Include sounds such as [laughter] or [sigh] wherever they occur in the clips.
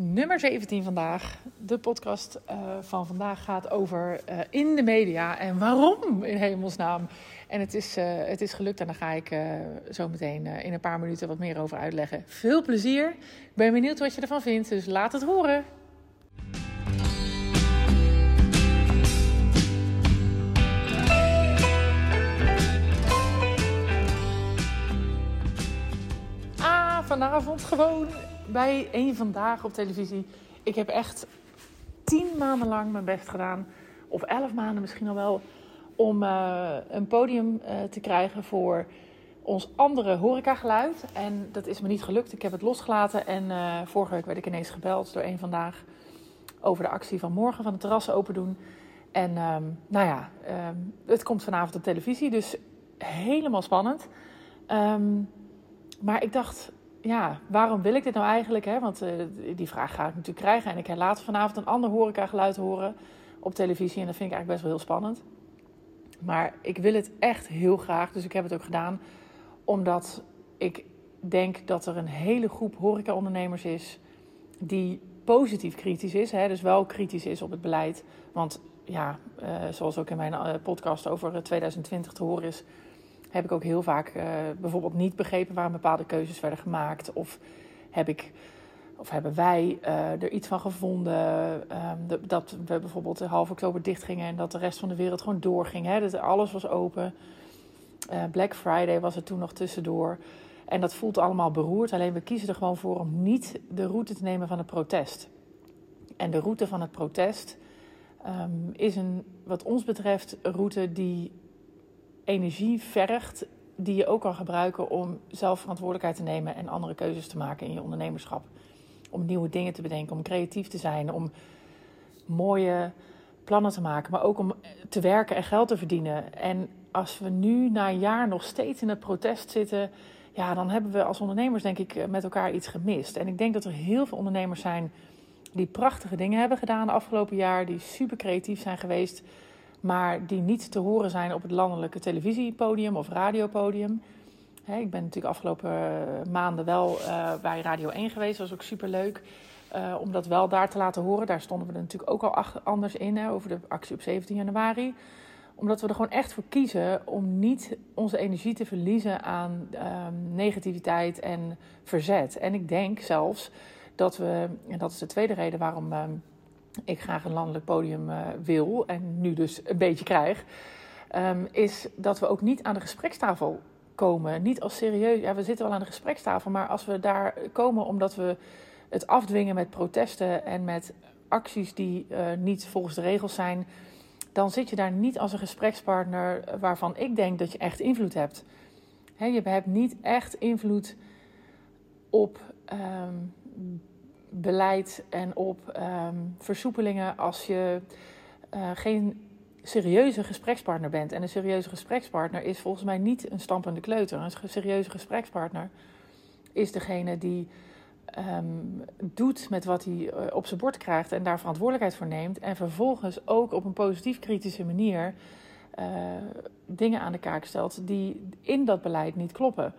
nummer 17 vandaag. De podcast uh, van vandaag gaat over uh, in de media en waarom in hemelsnaam. En het is, uh, het is gelukt en daar ga ik zo meteen in een paar minuten wat meer over uitleggen. Veel plezier. Ik ben benieuwd wat je ervan vindt, dus laat het horen. Ah, vanavond gewoon bij een vandaag op televisie. Ik heb echt tien maanden lang mijn best gedaan, of elf maanden misschien al wel, om uh, een podium uh, te krijgen voor ons andere horecageluid. En dat is me niet gelukt. Ik heb het losgelaten en uh, vorige week werd ik ineens gebeld door een vandaag over de actie van morgen van de terrassen open doen. En um, nou ja, um, het komt vanavond op televisie, dus helemaal spannend. Um, maar ik dacht, ja, waarom wil ik dit nou eigenlijk? Hè? Want uh, die vraag ga ik natuurlijk krijgen. En ik ga later vanavond een ander horecageluid horen op televisie. En dat vind ik eigenlijk best wel heel spannend. Maar ik wil het echt heel graag. Dus ik heb het ook gedaan. Omdat ik denk dat er een hele groep horecaondernemers is... die positief kritisch is. Hè? Dus wel kritisch is op het beleid. Want ja, uh, zoals ook in mijn uh, podcast over 2020 te horen is heb ik ook heel vaak uh, bijvoorbeeld niet begrepen waarom bepaalde keuzes werden gemaakt. Of heb ik. Of hebben wij uh, er iets van gevonden de, dat we bijvoorbeeld half oktober dicht gingen en dat de rest van de wereld gewoon doorging. Hè? Dat alles was open. Uh, Black Friday was er toen nog tussendoor. En dat voelt allemaal beroerd. Alleen we kiezen er gewoon voor om niet de route te nemen van het protest. En de route van het protest um, is een, wat ons betreft, een route die energie vergt die je ook kan gebruiken om zelf verantwoordelijkheid te nemen en andere keuzes te maken in je ondernemerschap. Om nieuwe dingen te bedenken, om creatief te zijn, om mooie plannen te maken, maar ook om te werken en geld te verdienen. En als we nu na een jaar nog steeds in het protest zitten, ja, dan hebben we als ondernemers denk ik met elkaar iets gemist. En ik denk dat er heel veel ondernemers zijn die prachtige dingen hebben gedaan de afgelopen jaar, die super creatief zijn geweest maar die niet te horen zijn op het landelijke televisiepodium of radiopodium. Ik ben natuurlijk afgelopen maanden wel uh, bij Radio 1 geweest. Dat was ook super leuk uh, om dat wel daar te laten horen. Daar stonden we natuurlijk ook al anders in hè, over de actie op 17 januari. Omdat we er gewoon echt voor kiezen om niet onze energie te verliezen aan um, negativiteit en verzet. En ik denk zelfs dat we, en dat is de tweede reden waarom. Ik graag een landelijk podium uh, wil en nu dus een beetje krijg, um, is dat we ook niet aan de gesprekstafel komen. Niet als serieus, ja, we zitten wel aan de gesprekstafel, maar als we daar komen omdat we het afdwingen met protesten en met acties die uh, niet volgens de regels zijn, dan zit je daar niet als een gesprekspartner waarvan ik denk dat je echt invloed hebt. He, je hebt niet echt invloed op um, beleid en op um, versoepelingen als je uh, geen serieuze gesprekspartner bent. En een serieuze gesprekspartner is volgens mij niet een stampende kleuter. Een serieuze gesprekspartner is degene die um, doet met wat hij uh, op zijn bord krijgt en daar verantwoordelijkheid voor neemt. En vervolgens ook op een positief kritische manier uh, dingen aan de kaak stelt die in dat beleid niet kloppen.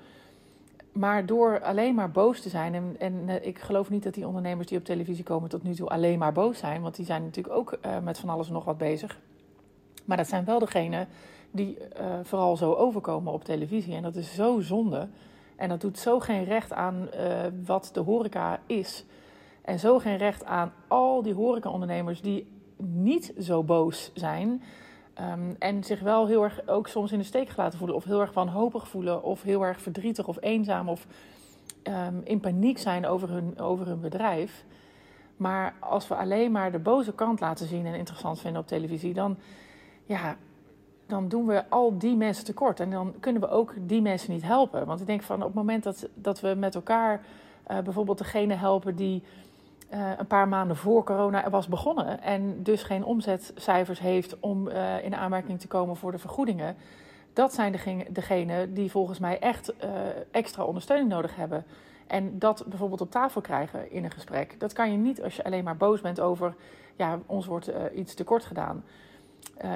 Maar door alleen maar boos te zijn, en, en uh, ik geloof niet dat die ondernemers die op televisie komen tot nu toe alleen maar boos zijn, want die zijn natuurlijk ook uh, met van alles en nog wat bezig. Maar dat zijn wel degenen die uh, vooral zo overkomen op televisie. En dat is zo zonde. En dat doet zo geen recht aan wat de horeca is. En zo geen recht aan al die horecaondernemers die niet zo boos zijn. Um, en zich wel heel erg ook soms in de steek gelaten voelen. Of heel erg wanhopig voelen. Of heel erg verdrietig of eenzaam. Of um, in paniek zijn over hun, over hun bedrijf. Maar als we alleen maar de boze kant laten zien en interessant vinden op televisie. Dan, ja, dan doen we al die mensen tekort. En dan kunnen we ook die mensen niet helpen. Want ik denk van op het moment dat, dat we met elkaar uh, bijvoorbeeld degene helpen die uh, een paar maanden voor corona was begonnen en dus geen omzetcijfers heeft om uh, in aanmerking te komen voor de vergoedingen. Dat zijn degenen degene die volgens mij echt uh, extra ondersteuning nodig hebben. En dat bijvoorbeeld op tafel krijgen in een gesprek. Dat kan je niet als je alleen maar boos bent over, ja, ons wordt iets tekort gedaan.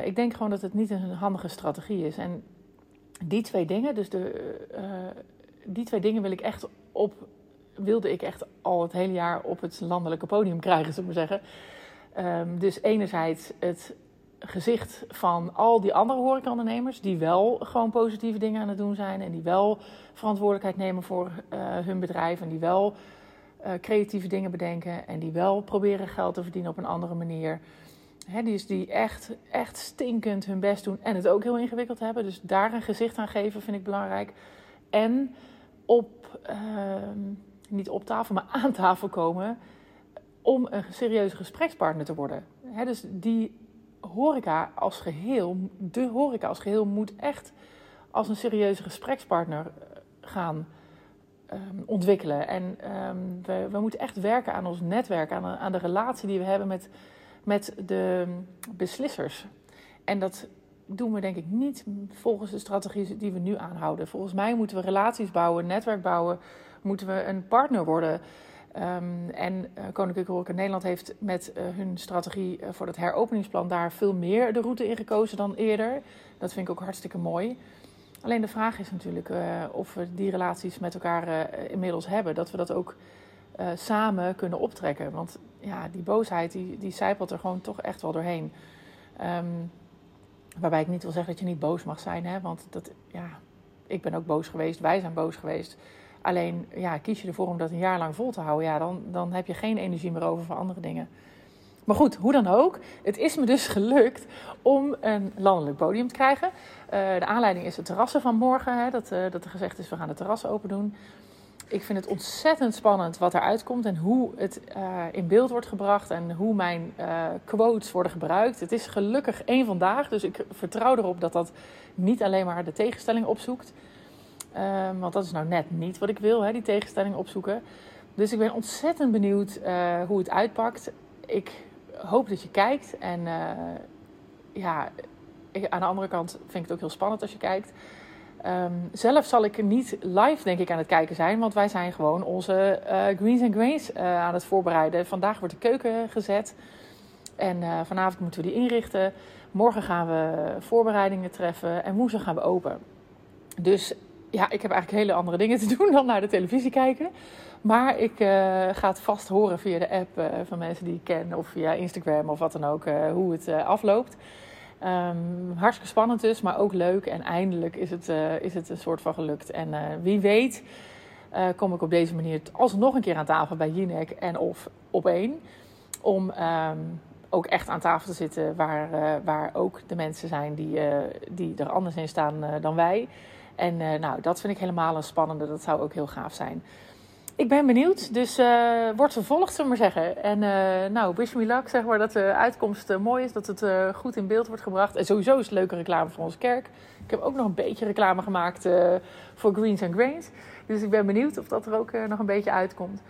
ik denk gewoon dat het niet een handige strategie is. En die twee dingen, dus de, die twee dingen wil ik echt op wilde ik echt al het hele jaar op het landelijke podium krijgen, zou ik maar zeggen. Ehm, dus enerzijds het gezicht van al die andere horecaondernemers... die wel gewoon positieve dingen aan het doen zijn... en die wel verantwoordelijkheid nemen voor uh, hun bedrijf... en die wel uh, creatieve dingen bedenken... en die wel proberen geld te verdienen op een andere manier... He, die, is die echt, echt stinkend hun best doen en het ook heel ingewikkeld hebben. Dus daar een gezicht aan geven vind ik belangrijk. En op, uh, niet op tafel, maar aan tafel komen om een serieuze gesprekspartner te worden. Dus die horeca als geheel, de horeca als geheel, moet echt als een serieuze gesprekspartner eh, gaan um, ontwikkelen. En um, we, we, moeten echt werken aan ons netwerk, aan, aan de relatie die we hebben met, met de beslissers. En dat doen we denk ik niet volgens de strategie die we nu aanhouden. Volgens mij moeten we relaties bouwen, netwerk bouwen, moeten we een partner worden. Um, en uh, Koninklijke Nederland heeft met uh, hun strategie uh, voor het heropeningsplan daar veel meer de route in gekozen dan eerder. Dat vind ik ook hartstikke mooi. Alleen de vraag is natuurlijk of we die relaties met elkaar inmiddels hebben. Dat we dat ook samen kunnen optrekken. Want ja, die boosheid die, die zijpelt er gewoon toch echt wel doorheen. Um, waarbij ik niet wil zeggen dat je niet boos mag zijn. Hè? Want dat, ja, ik ben ook boos geweest. Wij zijn boos geweest. Alleen ja, kies je ervoor om dat een jaar lang vol te houden, ja, dan, dan heb je geen energie meer over voor andere dingen. Maar goed, hoe dan ook. Het is me dus [laughs] gelukt om een landelijk podium te krijgen. Uh, de aanleiding is het terrassen van morgen. Hè, dat, uh, dat er gezegd is, we gaan de terrassen open doen. Ik vind het ontzettend spannend wat eruit komt en hoe het uh, in beeld wordt gebracht en hoe mijn quotes worden gebruikt. Het is gelukkig één vandaag, dus ik vertrouw erop dat dat niet alleen maar de tegenstelling opzoekt. Um, want dat is nou net niet wat ik wil, hè, die tegenstelling opzoeken. Dus ik ben ontzettend benieuwd uh, hoe het uitpakt. Ik hoop dat je kijkt. En uh, ja, aan de andere kant vind ik het ook heel spannend als je kijkt. Um, zelf zal ik niet live, denk ik, aan het kijken zijn. Want wij zijn gewoon onze uh, Greens and Grains aan het voorbereiden. Vandaag wordt de keuken gezet. En vanavond moeten we die inrichten. Morgen gaan we voorbereidingen treffen. En woensdag gaan we open. Dus ja, ik heb eigenlijk hele andere dingen te doen dan naar de televisie kijken. Maar ik uh, ga het vast horen via de app uh, van mensen die ik ken of via Instagram of wat dan ook, uh, hoe het afloopt. Um, hartstikke spannend dus, maar ook leuk. En eindelijk is het, is het een soort van gelukt. En wie weet kom ik op deze manier alsnog een keer aan tafel bij Jinek en of op één. Om um, ook echt aan tafel te zitten waar, waar ook de mensen zijn die, die er anders in staan dan wij. En uh, nou, dat vind ik helemaal een spannende. Dat zou ook heel gaaf zijn. Ik ben benieuwd, dus uh, wordt vervolgd, zullen we maar zeggen. En uh, nou, wish me luck, zeg maar, dat de uitkomst mooi is, dat het goed in beeld wordt gebracht. En sowieso is het leuke reclame voor onze kerk. Ik heb ook nog een beetje reclame gemaakt voor Greens and Grains. Dus ik ben benieuwd of dat er ook nog een beetje uitkomt.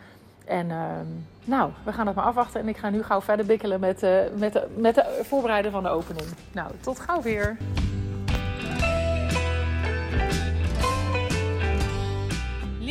En ehm, nou, we gaan het maar afwachten. En ik ga nu gauw verder bikkelen met, met, de, met de voorbereiden van de opening. Nou, tot gauw weer.